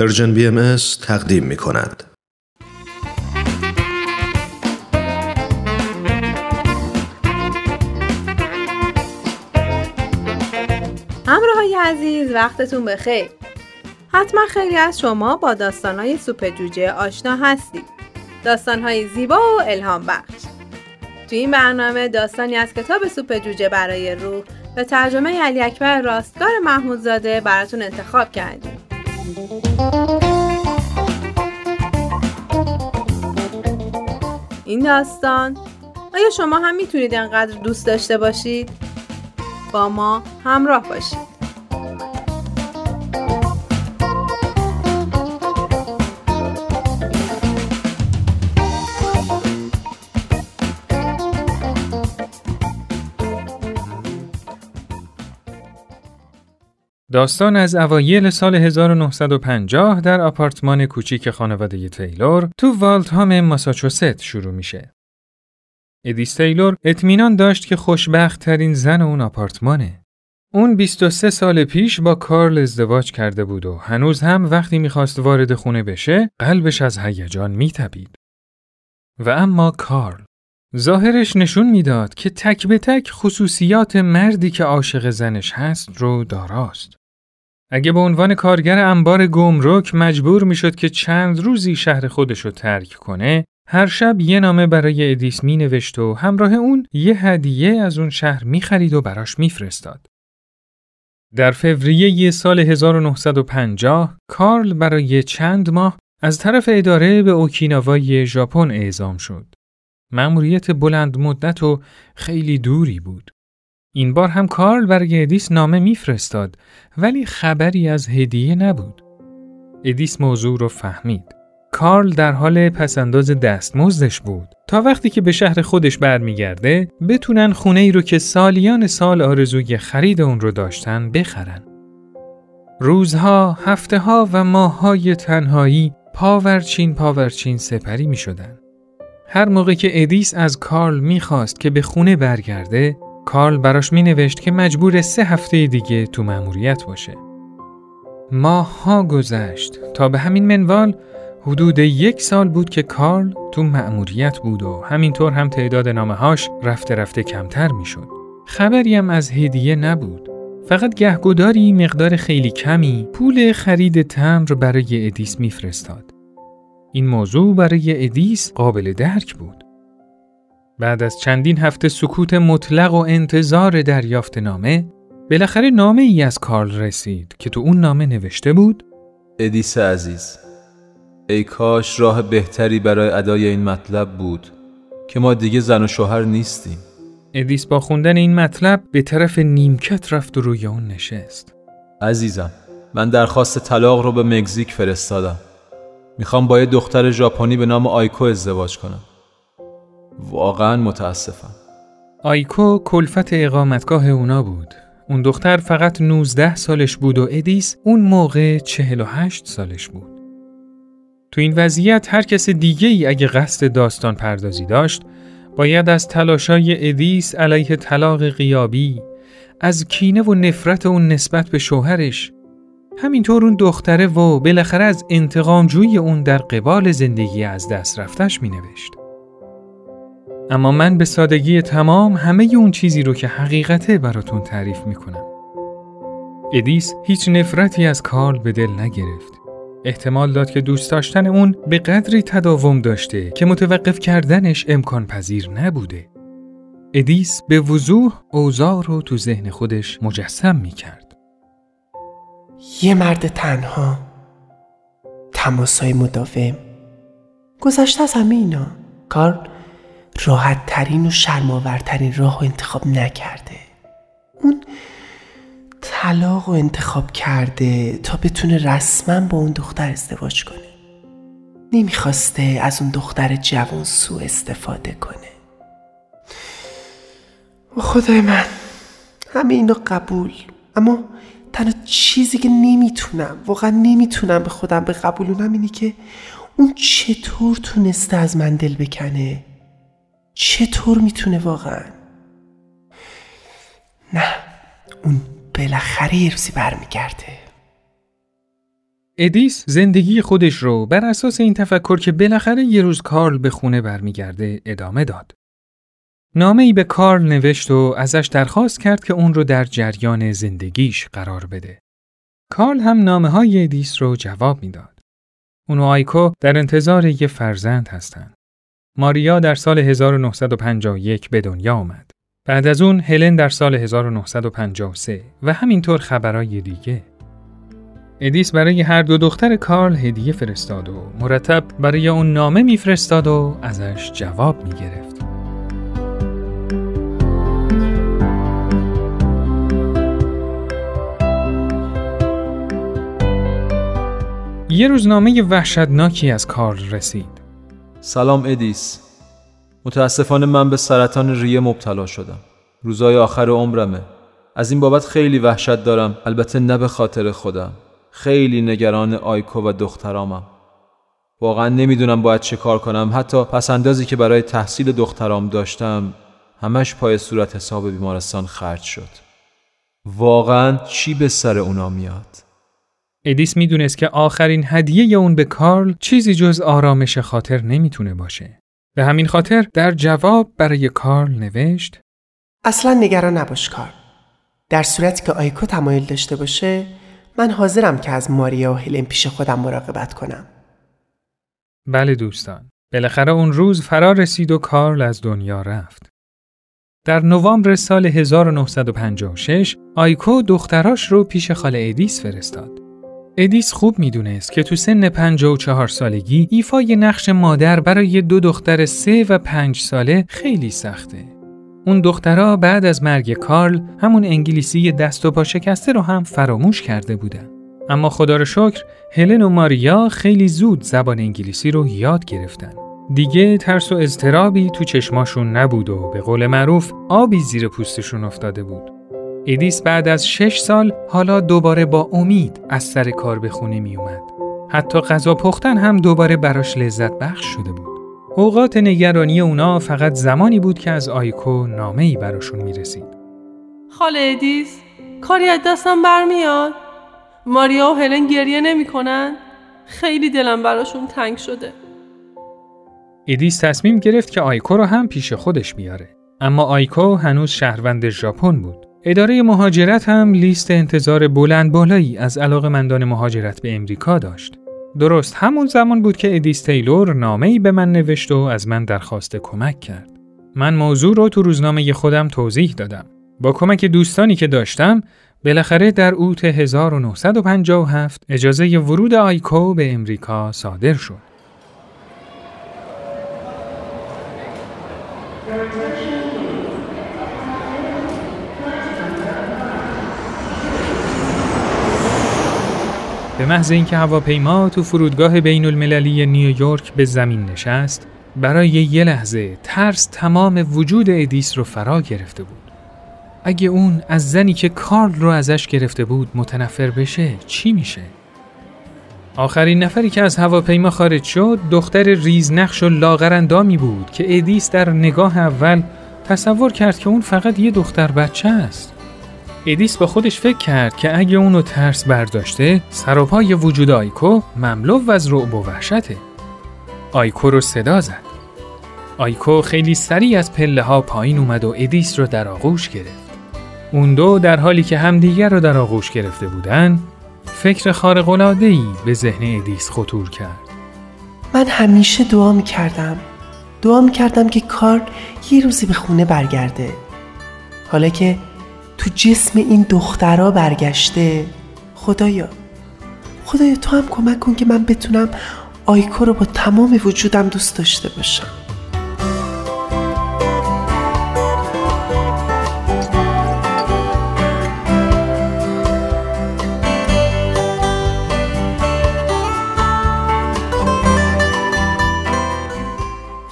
Persian BM تقدیم می کند. همراهای عزیز وقتتون بخیر. حتما خیلی از شما با داستانهای سوپ جوجه آشنا هستید. داستانهای زیبا و الهام بخش. تو این برنامه داستانی از کتاب سوپ جوجه برای روح به ترجمه علی اکبر راستگار محمودزاده براتون انتخاب کردیم. این داستان آیا شما هم می‌تونید انقدر دوست داشته باشید؟ با ما همراه باشید داستان از اوایل سال 1950 در آپارتمان کوچیک خانواده تیلور تو والتهام ماساچوست شروع میشه. ادیس تیلور اطمینان داشت که خوشبخت ترین زن اون آپارتمانه. اون 23 سال پیش با کارل ازدواج کرده بود و هنوز هم وقتی می‌خواست وارد خونه بشه قلبش از هیجان می‌تپید. و اما کارل ظاهرش نشون می‌داد که تک به تک خصوصیات مردی که عاشق زنش هست رو داراست. اگه به عنوان کارگر انبار گمرک مجبور می‌شد که چند روزی شهر خودش رو ترک کنه، هر شب یه نامه برای ادیس می نوشت و همراه اون یه هدیه از اون شهر می خرید و براش میفرستاد. در فوریه سال 1950 کارل برای چند ماه از طرف اداره به اوکیناوای ژاپن اعزام شد. مأموریت بلند مدت و خیلی دوری بود. این بار هم کارل برای ادیس نامه میفرستاد ولی خبری از هدیه نبود. ادیس موضوع رو فهمید. کارل در حال پس‌انداز دستمزدش بود تا وقتی که به شهر خودش برمیگرده بتونن خونه ای رو که سالیان سال آرزوی خرید اون رو داشتن بخرن. روزها، هفته ها و ماههای تنهایی پاورچین پاورچین سپری می شدن. هر موقع که ادیس از کارل می‌خواست که به خونه برگرده کارل براش می نوشت که مجبوره سه هفته دیگه تو مأموریت باشه. ماهها گذشت تا به همین منوال حدود یک سال بود که کارل تو مأموریت بود و همینطور هم تعداد نامه هاش رفته رفته کمتر می شد. خبری هم از هدیه نبود. فقط گهگداری مقدار خیلی کمی پول خرید تمبر برای ادیس میفرستاد. این موضوع برای ادیس قابل درک بود. بعد از چندین هفته سکوت مطلق و انتظار دریافت نامه بالاخره نامه ای از کارل رسید که تو اون نامه نوشته بود ادیس عزیز ای کاش راه بهتری برای ادای این مطلب بود که ما دیگه زن و شوهر نیستیم. ادیس با خوندن این مطلب به طرف نیمکت رفت و روی اون نشست. عزیزم من درخواست طلاق رو به مکزیک فرستادم. می‌خوام با یه دختر ژاپنی به نام آیکو ازدواج کنم. واقعا متاسفم آیکو کلفت اقامتگاه اونا بود. اون دختر فقط 19 سالش بود و ادیس اون موقع 48 سالش بود. تو این وضعیت هر کس دیگه ای اگه قصد داستان پردازی داشت باید از تلاشای ادیس علیه طلاق قیابی از کینه و نفرت اون نسبت به شوهرش همینطور اون دختره و بالاخره از انتقام جوی اون در قبال زندگی از دست رفتش می نوشت. اما من به سادگی تمام همه اون چیزی رو که حقیقته براتون تعریف می‌کنم. ادیس هیچ نفرتی از کارل به دل نگرفت. احتمال داد که دوست داشتن اون به قدری تداوم داشته که متوقف کردنش امکان پذیر نبوده. ادیس به وضوح اوضاع رو تو ذهن خودش مجسم می‌کرد. یه مرد تنها تماسای مداوم گذشته از همه اینا کارل راحت ترین و شرماورترین راه رو انتخاب نکرده. اون طلاق رو انتخاب کرده تا بتونه رسما با اون دختر ازدواج کنه. نمی‌خواسته از اون دختر جوان سو استفاده کنه. و خدای من همه اینو قبول. اما تنها چیزی که نمی‌تونم واقعا نمی‌تونم به خودم به قبولونم اینه که اون چطور تونسته از من دل بکنه؟ چطور می‌تونه واقعا نه اون بالاخره یه روزی برمیگرده ادیس زندگی خودش رو بر اساس این تفکر که بالاخره یه روز کارل به خونه برمیگرده ادامه داد. نامه ای به کارل نوشت و ازش درخواست کرد که اون رو در جریان زندگیش قرار بده. کارل هم نامه های ادیس رو جواب می‌داد. اون و آیکو در انتظار یه فرزند هستند. ماریا در سال 1951 به دنیا آمد. بعد از اون هلن در سال 1953 و همینطور خبرای دیگه. ادیس برای هر دو دختر کارل هدیه فرستاد و مرتب برای اون نامه میفرستاد و ازش جواب می‌گرفت. یه روزنامه وحشتناکی از کارل رسید. سلام ادیس. متاسفانه من به سرطان ریه مبتلا شدم. روزای آخر عمرمه. از این بابت خیلی وحشت دارم. البته نه به خاطر خودم. خیلی نگران آیکو و دخترامم. واقعا نمی‌دونم باید چه کار کنم. حتی پسندازی که برای تحصیل دخترام داشتم همش پای صورت حساب بیمارستان خرج شد. واقعا چی به سر اونا میاد؟ ادیس می‌دونست که آخرین هدیه اون به کارل چیزی جز آرامش خاطر نمی‌تونه باشه. به همین خاطر در جواب برای کارل نوشت اصلا نگران نباش کار در صورتی که آیکو تمایل داشته باشه من حاضرم که از ماریا و هلن پیش خودم مراقبت کنم. بله دوستان. بالاخره اون روز فرا رسید و کارل از دنیا رفت. در نوامبر سال 1956 آیکو دختراش رو پیش خاله ادیس فرستاد. ادیس خوب می‌دونست که تو سن 54 سالگی ایفای نقش مادر برای دو دختر سه و پنج ساله خیلی سخته. اون دخترها بعد از مرگ کارل همون انگلیسی دست و پا شکسته رو هم فراموش کرده بودن. اما خدا رو شکر هلن و ماریا خیلی زود زبان انگلیسی رو یاد گرفتن. دیگه ترس و اضطرابی تو چشماشون نبود و به قول معروف آبی زیر پوستشون افتاده بود. ایدیس بعد از شش سال حالا دوباره با امید از سر کار به خونه می اومد. حتی غذا پختن هم دوباره براش لذت بخش شده بود. اوقات نگرانی اونا فقط زمانی بود که از آیکو نامه ای براشون می رسید. خاله ادیس کاری از دستم برمیاد ماریا و هلن گریه نمی‌کنن خیلی دلم براشون تنگ شده ایدیس تصمیم گرفت که آیکو رو هم پیش خودش بیاره اما آیکو هنوز شهروند ژاپن بود اداره مهاجرت هم لیست انتظار بلند بالایی از علاقه‌مندان مهاجرت به امریکا داشت. درست همون زمان بود که ادیس تیلور نامه‌ای به من نوشت و از من درخواست کمک کرد. من موضوع رو تو روزنامه خودم توضیح دادم. با کمک دوستانی که داشتم، بالاخره در اوت 1957 اجازه ورود آیکو به امریکا صادر شد. به محض اینکه هواپیما تو فرودگاه بین المللی نیویورک به زمین نشست، برای یه لحظه ترس تمام وجود ادیس رو فرا گرفته بود. اگه اون از زنی که کارل رو ازش گرفته بود متنفر بشه چی میشه؟ آخرین نفری که از هواپیما خارج شد دختر ریزنقش و لاغراندامی بود که ادیس در نگاه اول تصور کرد که اون فقط یه دختر بچه است. ادیس با خودش فکر کرد که اگه اونو ترس برداشته سراپای وجود آیکو مملو از رعب و وحشته آیکو رو صدا زد. آیکو خیلی سریع از پله ها پایین اومد و ادیس رو در آغوش گرفت. اون دو در حالی که همدیگر رو در آغوش گرفته بودن فکری به ذهن ادیس خطور کرد. من همیشه دعا می کردم دعا می کردم که کارل یه روزی به خونه برگرده. حالا که تو جسم این دخترها برگشته. خدایا خدایا تو هم کمک کن که من بتونم آیکو رو با تمام وجودم دوست داشته باشم.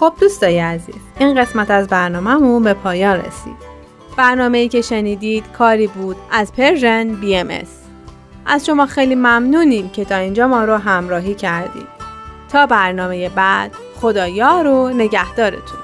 خب دوستای عزیز این قسمت از برنامهمون به پایان رسید. برنامه که شنیدید کاری بود از Persian BM از شما خیلی ممنونیم که تا اینجا ما رو همراهی کردید. تا برنامه بعد خدایا رو نگهدارتون.